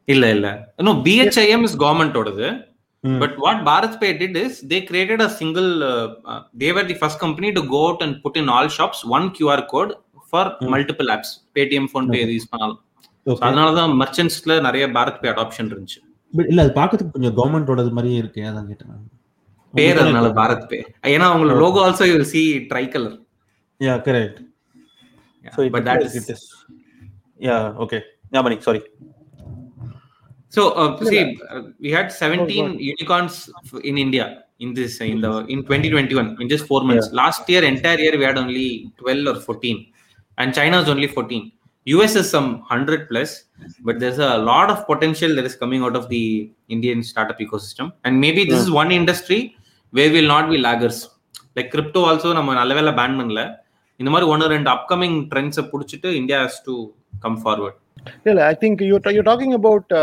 இல்ல இல்ல. நோ பிஹெச்ஐஎம் இஸ் கவர்மெண்டோடது ம். But what Bharat Pay did is they created a single. Uh, uh, they were the first company to go out and put in all for multiple apps. Paytm, Phone Pay use பண்ணலாம் So, Okay. அதனாலதான் மர்ச்சன்ட்ஸ்ல நிறைய பாரத் பே adoption இருந்துச்சு இல்ல அது பாக்கிறதுக்கு கொஞ்சம் கவர்மெண்டோடது மாதிரியே இருக்கு அதான் கேட்டேன். பேர் அதனால பாரத் பே ஏன்னா அவங்களோட logo also you see tricolour Yeah, correct. So it but that is. Yeah, okay. Yeah, Mani, sorry. So uh, see, uh, we had 17 unicorns in India in this in the in 2021 in just four months. Last year, entire year, we had only 12 or 14, and China is only 14. US is some 100 plus, but there's a lot of potential that is coming out of the Indian startup ecosystem, and maybe this is one industry where we'll not be laggers. Like crypto also, நம்ம நல்ல வேலை ban பண்ணல இந்த மாதிரி ஒன்று ரெண்டு upcoming ட்ரெண்ட்ஸை பிடிச்சிட்டு India has to come forward இல்ல I think you you talking about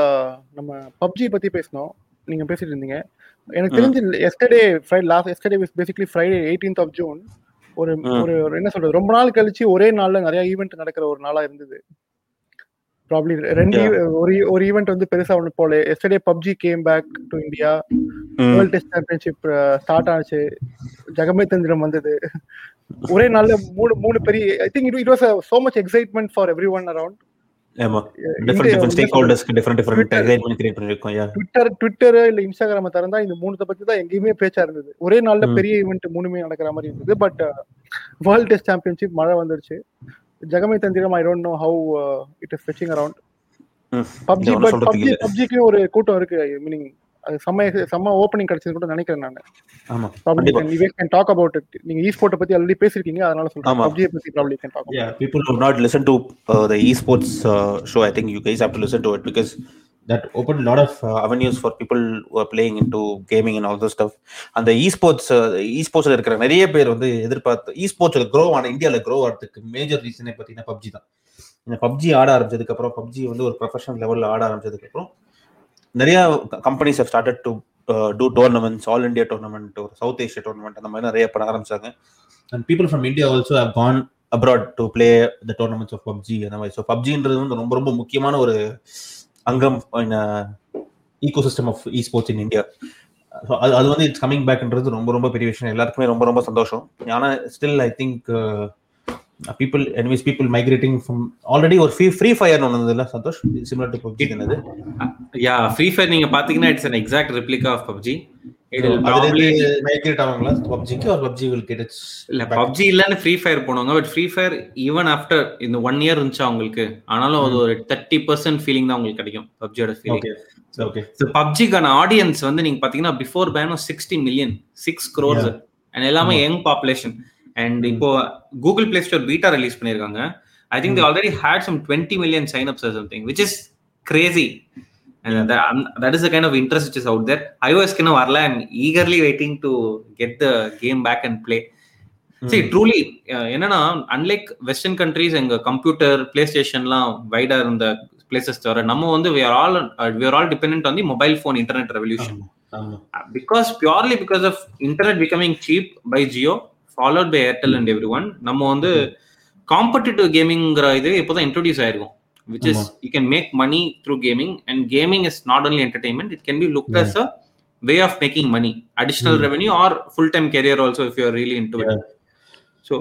நம்ம பப்ஜி பத்தி பேசணும் நீங்க பேசிட்டு இருந்தீங்க எனக்கு தெரிஞ்சு yesterday Friday last yesterday basically Friday eighteenth of June ஒரு ஒரு என்ன சொல்றது? ரொம்ப நாள் கழிச்சு ஒரே நாள்ல நிறைய ஈவெண்ட் நடக்கிற ஒரு நாளா இருந்தது. ப்ராப்ளி ரெண்டு. ஒரு ஒரு ஈவெண்ட் வந்து பெருசா ஒன்று போல. Yesterday PUBG game back to India world test championship start ஆச்சு. ஜெகமே தந்திரம் வந்தது. ஒரே நாள்ல மூணு மூணு பெரிய I think it it was so much excitement for everyone around ஆமா different different stake ஹோல்டர்ஸ்க்கு different different Twitter. Excitement create பண்ணிருக்கோம் யா ட்விட்டர் ட்விட்டர் இல்ல இன்ஸ்டாகிராம திறந்தா இந்த மூணுத்தை பத்தி தான் எங்கேயுமே பேச்சா இருந்தது ஒரே நாள்ல. பெரிய ஈவெண்ட் மூணுமே நடக்கிற மாதிரி இருந்தது பட் வேர்ல்ட் டெஸ்ட் சாம்பியன்ஷிப் மழை வந்துருச்சு Jagame Thandhiram I don't know how it is fetching PUBG but PUBG. பப்ஜிக்கு ஒரு கூட்டம் இருக்கு மீனிங் அது செம்ம செம்ம ஓப்பனிங் கிடைச்சது கூட நினைக்கிறேன் நான். ஆமா ப்ராப்ளி கண்டிப்பா. கேன் டாக் அபவுட் இட் நீங்க ஈ ஸ்போர்ட் பத்தி ஆல்ரெடி பேசிருக்கீங்க அதனால சொல்றேன். பப்ஜி பத்தி probably can talk yeah people who have not listened to uh, the esports uh, show i think you guys have to listen to it because that opened a lot of uh, avenues for people who are playing into gaming and all those stuff. அந்த esports uh, esportsல இருக்கிற நிறைய பேர் வந்து எதிர்பார்த்து esportsல grow ஆன இந்தியால grow ஆகிறதுக்கு மேஜர் ரீசனே பார்த்தீங்கன்னா பப்ஜி தான். இந்த பப்ஜி ஆட ஆரம்பிச்சதுக்கு அப்புறம் பப்ஜி வந்து ஒரு ப்ரொஃபஷனல் லெவல்ல ஆட ஆரம்பிச்சதுக்கு அப்புறம் நிறைய companies started to uh, do tournaments all India tournament ஒரு சவுத் ஏஷியா டோர்னமெண்ட் அந்த மாதிரி நிறைய பண்ண ஆரம்பிச்சாங்க. And people from India also have gone abroad to play the tournaments of PUBG அந்த மாதிரி ஸோ பப்ஜின்றது வந்து ரொம்ப ரொம்ப முக்கியமான ஒரு அங்கம் ecosystem of esports in India so அது அது வந்து இட்ஸ் கமிங் பேக்ன்றது ரொம்ப ரொம்ப பெரிய விஷயம். எல்லாருக்குமே ரொம்ப ரொம்ப சந்தோஷம். ஆனால் still I think people anyways people migrating from already ஒரு ஃப்ரீ ஃப்ரீ ஃபயர் ஒன்று இல்லை சந்தோஷ்? சிமிலர் டு பப்ஜி என்னது யா ஃப்ரீ ஃபயர் நீங்க பாத்தீங்கன்னா it's an exact replica of PUBG it migrate ஆவாங்களா? பப்ஜிக்கு பப்ஜி வில் கெட் இட்ஸ் இல்ல பப்ஜி இல்லன்னு ஃப்ரீ ஃபயர் போனவங்க but free fire even after இந்த ஒன் இயர் இருந்துச்சு அவங்களுக்கு ஆனாலும் அது ஒரு தேர்ட்டி பர்சன்ட் ஃபீலிங் தான் உங்களுக்கு கிடைக்கும் பப்ஜியோட ஃபீலிங் ஓகே ஓகே ஸோ பப்ஜிக்கான ஆடியன்ஸ் வந்து நீங்க பாத்தீங்கன்னா before பேனும் sixty million six crores and எல்லாமே யங் பாப்புலேஷன் அண்ட் இப்போ Google Play Store beta release பண்ணிருக்காங்க I think already had some twenty million sign ups something which is crazy um, the kind of interest which is out there. iOS இன்னும் வரல eagerly waiting to get the game back and play. See, truly, uh, என்னன்னா unlike western countries எங்க computer play ஸ்டேஷன்லாம் வைடா இருந்த places தவிர நம்ம வந்து we are all we are all dependent on the mobile phone internet revolution. ஆமா because purely because of internet becoming cheap by Jio, followed by Airtel and everyone, நம்ம வந்து காம்படிட்டிவ் கேமிங்கிற இது இப்போதான் இன்ட்ரோடியூஸ் ஆயிருக்கும் which is ஆமா. you can make money through gaming and gaming is not only entertainment it can be looked as a way of making money additional Mm. revenue or full-time career also if you're really into it so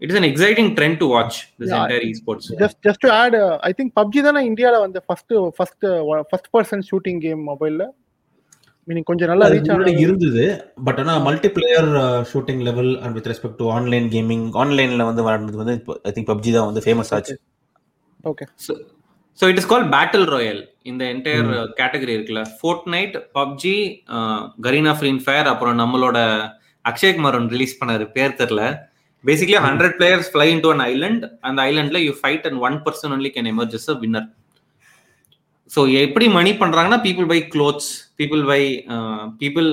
it is an exciting trend to watch this Yeah. entire esports just just to add I think PUBG தானே இந்தியால வந்து first first first person shooting game மொபைல்ல meaning கொஞ்சம் நல்லா reach இருந்தது but ஆனா multiplayer shooting level and with respect to online gaming ஆன்லைன்ல வந்து வளர்ந்தது வந்து ஐ திங்க் பப்ஜி தான் வந்து ஃபேமஸ் ஆச்சு. Okay So, so it is called battle royale in the entire uh, category இருக்குல்ல. Fortnite PUBG Garena free fire அப்புறம் நம்மளோட அக்ஷய் குமார் ஒன்று ரிலீஸ் பண்ணாரு பேர் தெரியல basically hundred players fly into an island அந்த ஐலண்ட்ல you fight and one person only can emerge a winner so எப்படி money பண்றாங்கன்னா people buy clothes people buy people.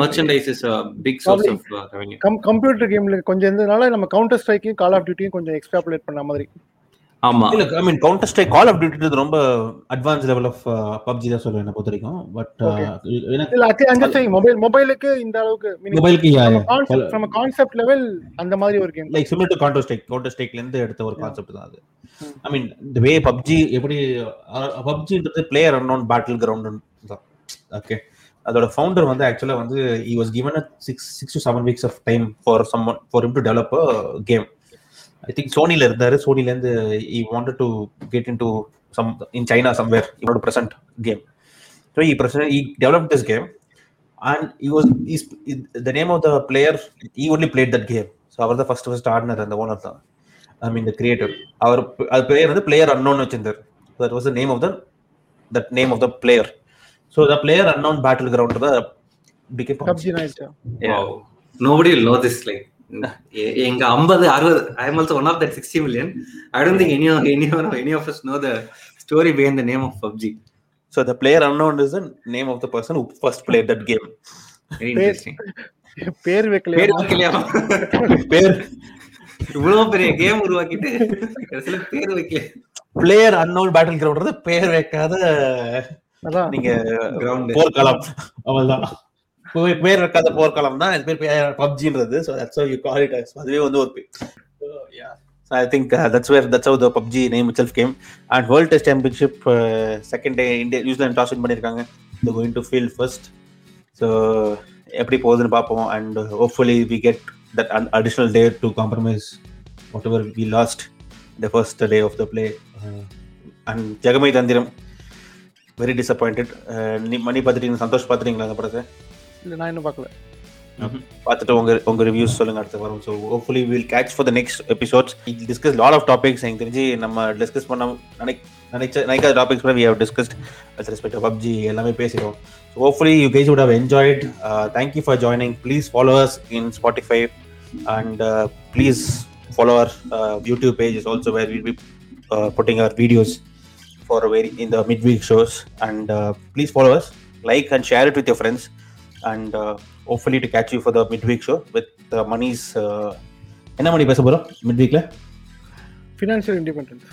Merchandise is big source of revenue come computer கேம்ல கொஞ்சம் இருந்ததுனால நம்ம counter ஸ்ட்ரைக்கையும் call of டியூட்டியும் கொஞ்சம் extrapolate பண்ண மாதிரி. ஆமா. இல்ல I mean counter strike call of duty ரொம்ப அட்வான்ஸ் லெவல் ஆஃப் பப்ஜி தான் சொல்லுவேன் என்ன பொறுத்த வரைக்கும். பட் எனக்கு அந்த சைங் மொபைல் மொபைலுக்கு இந்த அளவுக்கு மொபைலுக்கு நம்ம கான்செப்ட் லெவல் அந்த மாதிரி ஒரு game like similar to counter strike counter ஸ்ட்ரைக்ல இருந்து எடுத்த ஒரு கான்செப்ட் தான் அது. ஐ மீன் இந்த வே பப்ஜி எப்படி பப்ஜின்றது பிளேயர் அன்னோன் பேட்டில் கிரவுண்ட் தான். ஓகே அதோட ஃபவுண்டர் வந்து ஆக்சுவலா வந்து he was given six six to seven weeks of time for some for him to develop game I think சோனில இருந்தாரு. சோனில இருந்து he wanted to get in to some in China somewhere இவனோட present game so he present he develop this game and he was he's, the name of the player he only played that game. So அவர் தான் first first ஆடினார் அந்த owner தான். ஐ மீன் த creator அவர் அது பேர் வந்து player unknown வச்சிருந்தார். That was the name of the that name of the player so the player unknown battle ground தான் PK PUBG night Wow. Nobody எங்க ஐம்பது அறுபது I am also one of that sixty million I don't think any any any of us know the story behind the name of PUBG. So the player unknown is the name of the person who first played that game. Very interesting. பேர் பேர் வைக்கலையா? வைக்கலையா பேர். இவ்வளவு பெரிய game உருவாக்கிட்டு கடைசியில பேர் வைக்கல. பிளேயர் அன்னோன் பேட்டில் கிரவுண்ட் பேர் வைக்காத நீங்க கிரவுண்ட் போர்க்களம். அவ்வளவுதான். பேர் இருக்காத போர்க்களம் தான். இது பேர் பப்ஜின்றது. So that's you call it அதுவே வந்து ஒரு I think that's where that's how the PUBG name itself game and world test championship second day India New Zealand toss win பண்ணியிருக்காங்க. இந்த going to feel first so எப்படி போகுதுன்னு பார்ப்போம். And hopefully we get that additional day to compromise whatever we lost the first day of the play and Jagame Thandhiram very disappointed மணி பார்த்துட்டீங்க சந்தோஷ் பார்த்துட்டீங்களா அந்த படத்தை? இல்லை நான் இன்னும் பார்க்கல. பார்த்துட்டு உங்க உங்க ரிவ்யூஸ் சொல்லுங்க அடுத்த வாரம். So hopefully will catch for the next episodes discuss lot of topics எனக்கு தெரிஞ்சு நம்ம டிஸ்கஸ் பண்ண நினை நினைச்ச நினைக்காத டாபிக்ஸ் கூட we have discussed at respect PUBG எல்லாமே பேசிடுவோம் so hopefully you guys would have enjoyed thank you for joining please followers in Spotify and please follow our YouTube page is also where will be putting our videos for a very midweek shows and please followers like and share it with your friends with your friends and uh, hopefully to catch you for the midweek show with uh, money's uh, என்ன மணி பேச போறோம் மிட்வீக்ல financial independence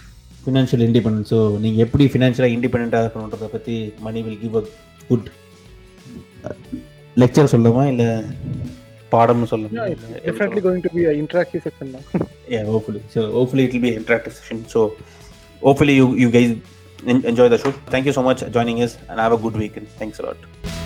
financial independence so நீங்க எப்படி ஃபினான்ஷியலாக இண்டிபெண்டாக இருக்கணுன்றத பத்தி Mani will give a good lecture சொல்லுமா இல்ல பாடம்னு சொல்லுமா definitely going to be interactive section தான் yeah hopefully so hopefully it will be an interactive session so hopefully you you guys en- enjoy the show thank you so much for joining us and have a good weekend thanks a lot